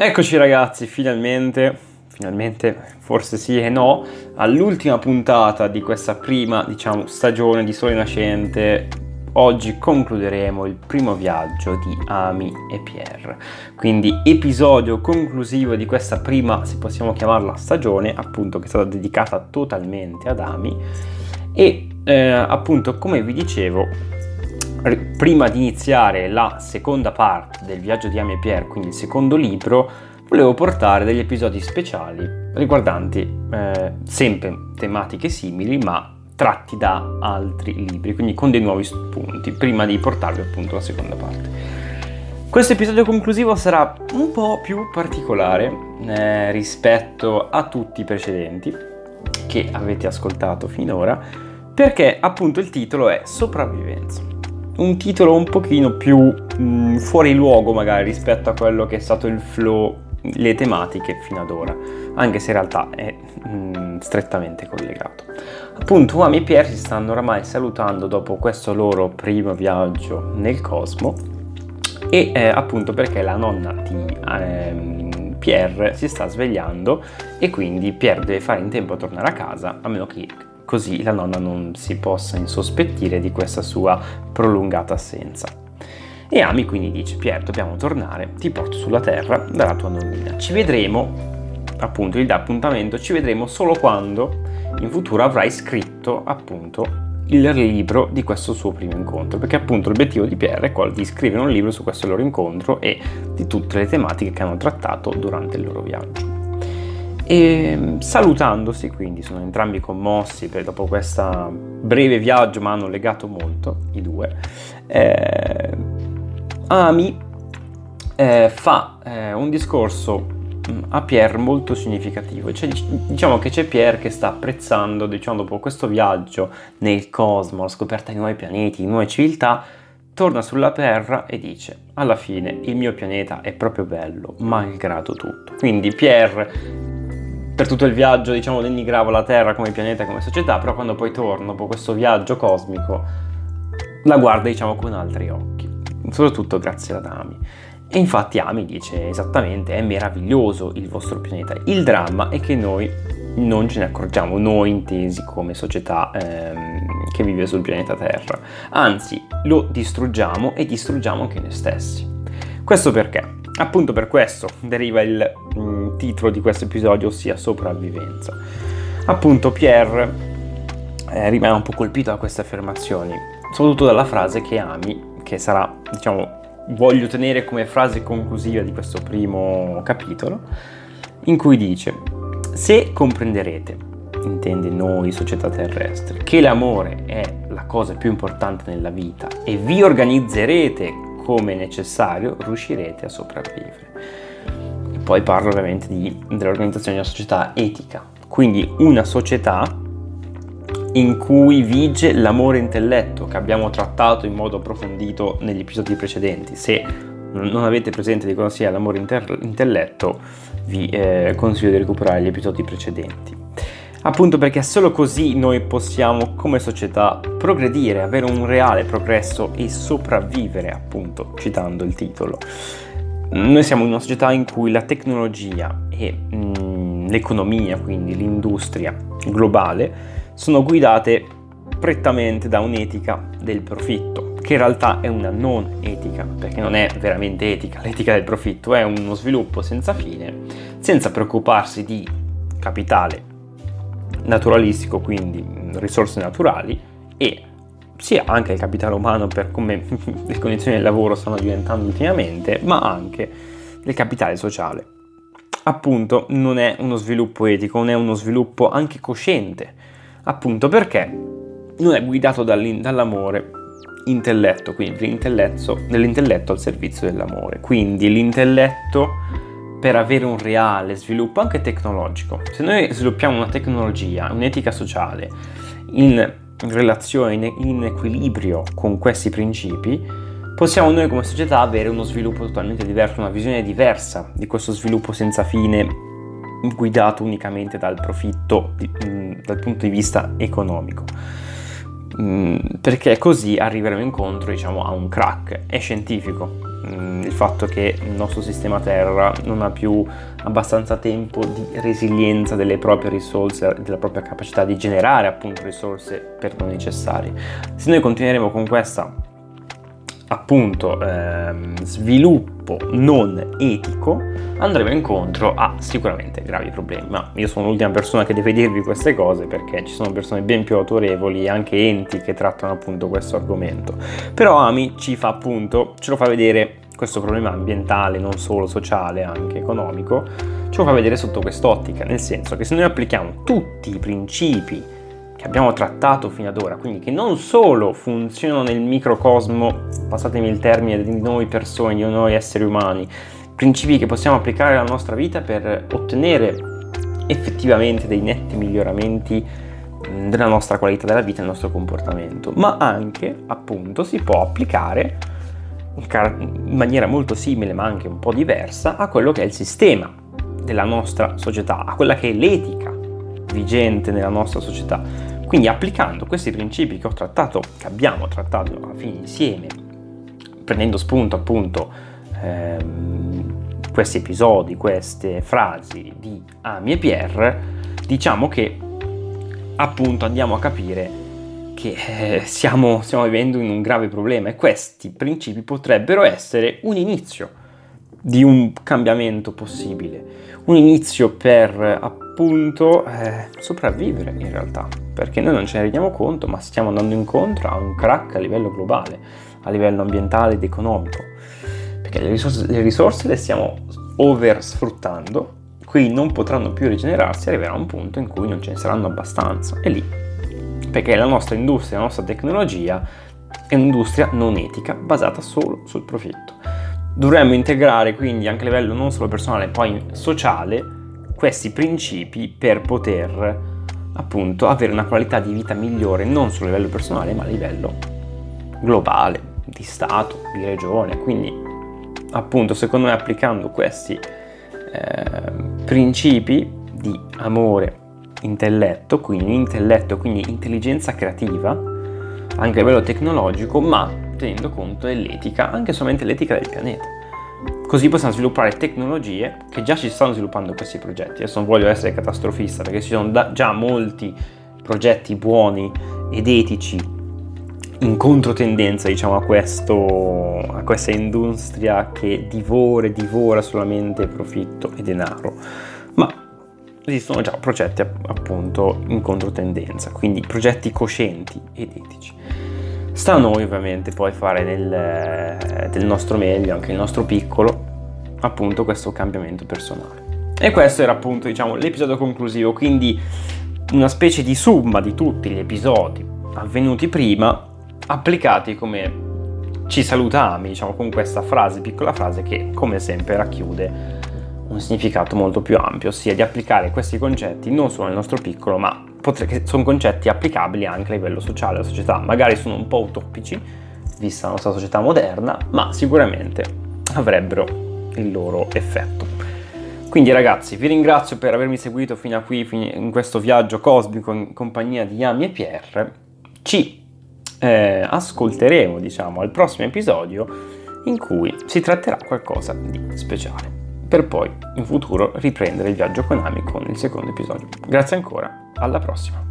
Eccoci ragazzi, finalmente, finalmente, forse sì e no, all'ultima puntata di questa prima, diciamo, stagione di Sole Nascente. Oggi concluderemo il primo viaggio di Ami e Pierre. Quindi episodio conclusivo di questa prima, se possiamo chiamarla, stagione, appunto che è stata dedicata totalmente ad Ami. E eh, appunto, come vi dicevo, prima di iniziare la seconda parte del viaggio di Amy e Pierre, quindi il secondo libro, volevo portare degli episodi speciali riguardanti eh, sempre tematiche simili, ma tratti da altri libri, quindi con dei nuovi spunti, prima di portarvi appunto alla seconda parte. Questo episodio conclusivo sarà un po' più particolare eh, rispetto a tutti i precedenti che avete ascoltato finora, perché appunto il titolo è Sopravvivenza un titolo un pochino più mh, mm, fuori luogo magari rispetto a quello che è stato il flow, le tematiche fino ad ora, anche se in realtà è mh, mm, strettamente collegato. Appunto, Uami e Pierre si stanno oramai salutando dopo questo loro primo viaggio nel cosmo e eh, appunto perché la nonna di ehm, Pierre si sta svegliando e quindi Pierre deve fare in tempo a tornare a casa a meno che così la nonna non si possa insospettire di questa sua prolungata assenza. E Ami quindi dice, Pier, dobbiamo tornare, ti porto sulla terra dalla tua nonnina. Ci vedremo, appunto, gli dà appuntamento, ci vedremo solo quando in futuro avrai scritto, appunto, il libro di questo suo primo incontro, perché appunto l'obiettivo di Pierre è quello di scrivere un libro su questo loro incontro e di tutte le tematiche che hanno trattato durante il loro viaggio. E salutandosi, quindi sono entrambi commossi per dopo questo breve viaggio, ma hanno legato molto i due. Eh, Ami eh, fa eh, un discorso mm, a Pierre molto significativo. Cioè, diciamo che c'è Pierre che sta apprezzando, diciamo, dopo questo viaggio nel cosmo, la scoperta di nuovi pianeti, di nuove civiltà, torna sulla Terra e dice: Alla fine il mio pianeta è proprio bello, malgrado tutto. Quindi Pierre per tutto il viaggio, diciamo, denigravo la Terra come pianeta, come società, però quando poi torno, dopo questo viaggio cosmico, la guarda, diciamo, con altri occhi, soprattutto grazie ad Ami. E infatti Ami dice esattamente, è meraviglioso il vostro pianeta. Il dramma è che noi non ce ne accorgiamo, noi intesi come società ehm, che vive sul pianeta Terra. Anzi, lo distruggiamo e distruggiamo anche noi stessi. Questo perché? Appunto per questo deriva il titolo di questo episodio, ossia sopravvivenza. Appunto Pierre eh, rimane un po' colpito da queste affermazioni, soprattutto dalla frase che ami, che sarà, diciamo, voglio tenere come frase conclusiva di questo primo capitolo, in cui dice, se comprenderete, intende noi, società terrestre, che l'amore è la cosa più importante nella vita e vi organizzerete come necessario riuscirete a sopravvivere. Poi parlo ovviamente di, dell'organizzazione di una società etica, quindi una società in cui vige l'amore intelletto che abbiamo trattato in modo approfondito negli episodi precedenti. Se non avete presente di cosa sia l'amore inter- intelletto, vi eh, consiglio di recuperare gli episodi precedenti appunto perché solo così noi possiamo come società progredire, avere un reale progresso e sopravvivere, appunto, citando il titolo. Noi siamo in una società in cui la tecnologia e mh, mm, l'economia, quindi l'industria globale, sono guidate prettamente da un'etica del profitto, che in realtà è una non etica, perché non è veramente etica, l'etica del profitto è uno sviluppo senza fine, senza preoccuparsi di capitale naturalistico, quindi risorse naturali, e sia anche il capitale umano per come le condizioni del lavoro stanno diventando ultimamente, ma anche il capitale sociale. Appunto, non è uno sviluppo etico, non è uno sviluppo anche cosciente, appunto perché non è guidato dall'amore intelletto, quindi l'intelletto, dell'intelletto al servizio dell'amore. Quindi l'intelletto per avere un reale sviluppo anche tecnologico. Se noi sviluppiamo una tecnologia, un'etica sociale in relazione, in, equilibrio con questi principi, possiamo noi come società avere uno sviluppo totalmente diverso, una visione diversa di questo sviluppo senza fine guidato unicamente dal profitto mm, dal punto di vista economico. Mm, perché così arriveremo incontro diciamo, a un crack. È scientifico, mm, il fatto che il nostro sistema Terra non ha più abbastanza tempo di resilienza delle proprie risorse, della propria capacità di generare appunto risorse per noi necessarie. Se noi continueremo con questa appunto ehm, sviluppo non etico andremo incontro a sicuramente gravi problemi. Ma io sono l'ultima persona che deve dirvi queste cose perché ci sono persone ben più autorevoli anche enti che trattano appunto questo argomento. Però Ami ci fa appunto ce lo fa vedere questo problema ambientale non solo sociale anche economico ce lo fa vedere sotto quest'ottica nel senso che se noi applichiamo tutti i principi che abbiamo trattato fino ad ora, quindi che non solo funzionano nel microcosmo, passatemi il termine, di noi persone, di noi esseri umani, principi che possiamo applicare alla nostra vita per ottenere effettivamente dei netti miglioramenti della nostra qualità della vita e del nostro comportamento, ma anche appunto si può applicare in maniera molto simile ma anche un po' diversa a quello che è il sistema della nostra società, a quella che è l'etica vigente nella nostra società. Quindi applicando questi principi che ho trattato, che abbiamo trattato alla fine insieme, prendendo spunto appunto ehm, questi episodi, queste frasi di Ami e Pierre, diciamo che appunto andiamo a capire che eh, stiamo, stiamo vivendo in un grave problema e questi principi potrebbero essere un inizio di un cambiamento possibile, un inizio per appunto eh, sopravvivere in realtà, perché noi non ce ne rendiamo conto, ma stiamo andando incontro a un crack a livello globale, a livello ambientale ed economico, perché le risorse le, risorse le stiamo oversfruttando, qui non potranno più rigenerarsi, arriverà un punto in cui non ce ne saranno abbastanza, e lì, perché la nostra industria, la nostra tecnologia è un'industria non etica, basata solo sul profitto. Dovremmo integrare quindi anche a livello non solo personale, poi sociale, questi principi per poter appunto avere una qualità di vita migliore non solo a livello personale ma a livello globale, di Stato, di regione. Quindi appunto secondo me applicando questi eh, principi di amore, intelletto, quindi intelletto, quindi intelligenza creativa, anche a livello tecnologico, ma tenendo conto dell'etica, anche solamente l'etica del pianeta. Così possiamo sviluppare tecnologie che già ci stanno sviluppando questi progetti. Adesso non voglio essere catastrofista perché ci sono già molti progetti buoni ed etici in controtendenza diciamo a, questo, a questa industria che divora divora solamente profitto e denaro. Ma esistono già progetti appunto in controtendenza, quindi progetti coscienti ed etici. Sta a noi ovviamente poi fare del, del nostro meglio, anche il nostro piccolo, appunto questo cambiamento personale. E questo era appunto diciamo l'episodio conclusivo, quindi una specie di summa di tutti gli episodi avvenuti prima, applicati come ci salutami, diciamo con questa frase, piccola frase che come sempre racchiude un significato molto più ampio, ossia di applicare questi concetti non solo nel nostro piccolo, ma potre- sono concetti applicabili anche a livello sociale alla società. Magari sono un po' utopici, vista la nostra società moderna, ma sicuramente avrebbero il loro effetto. Quindi ragazzi, vi ringrazio per avermi seguito fino a qui, in questo viaggio cosmico in compagnia di Yami e Pierre. Ci eh, ascolteremo, diciamo, al prossimo episodio in cui si tratterà qualcosa di speciale per poi in futuro riprendere il viaggio con Ami con il secondo episodio. Grazie ancora, alla prossima!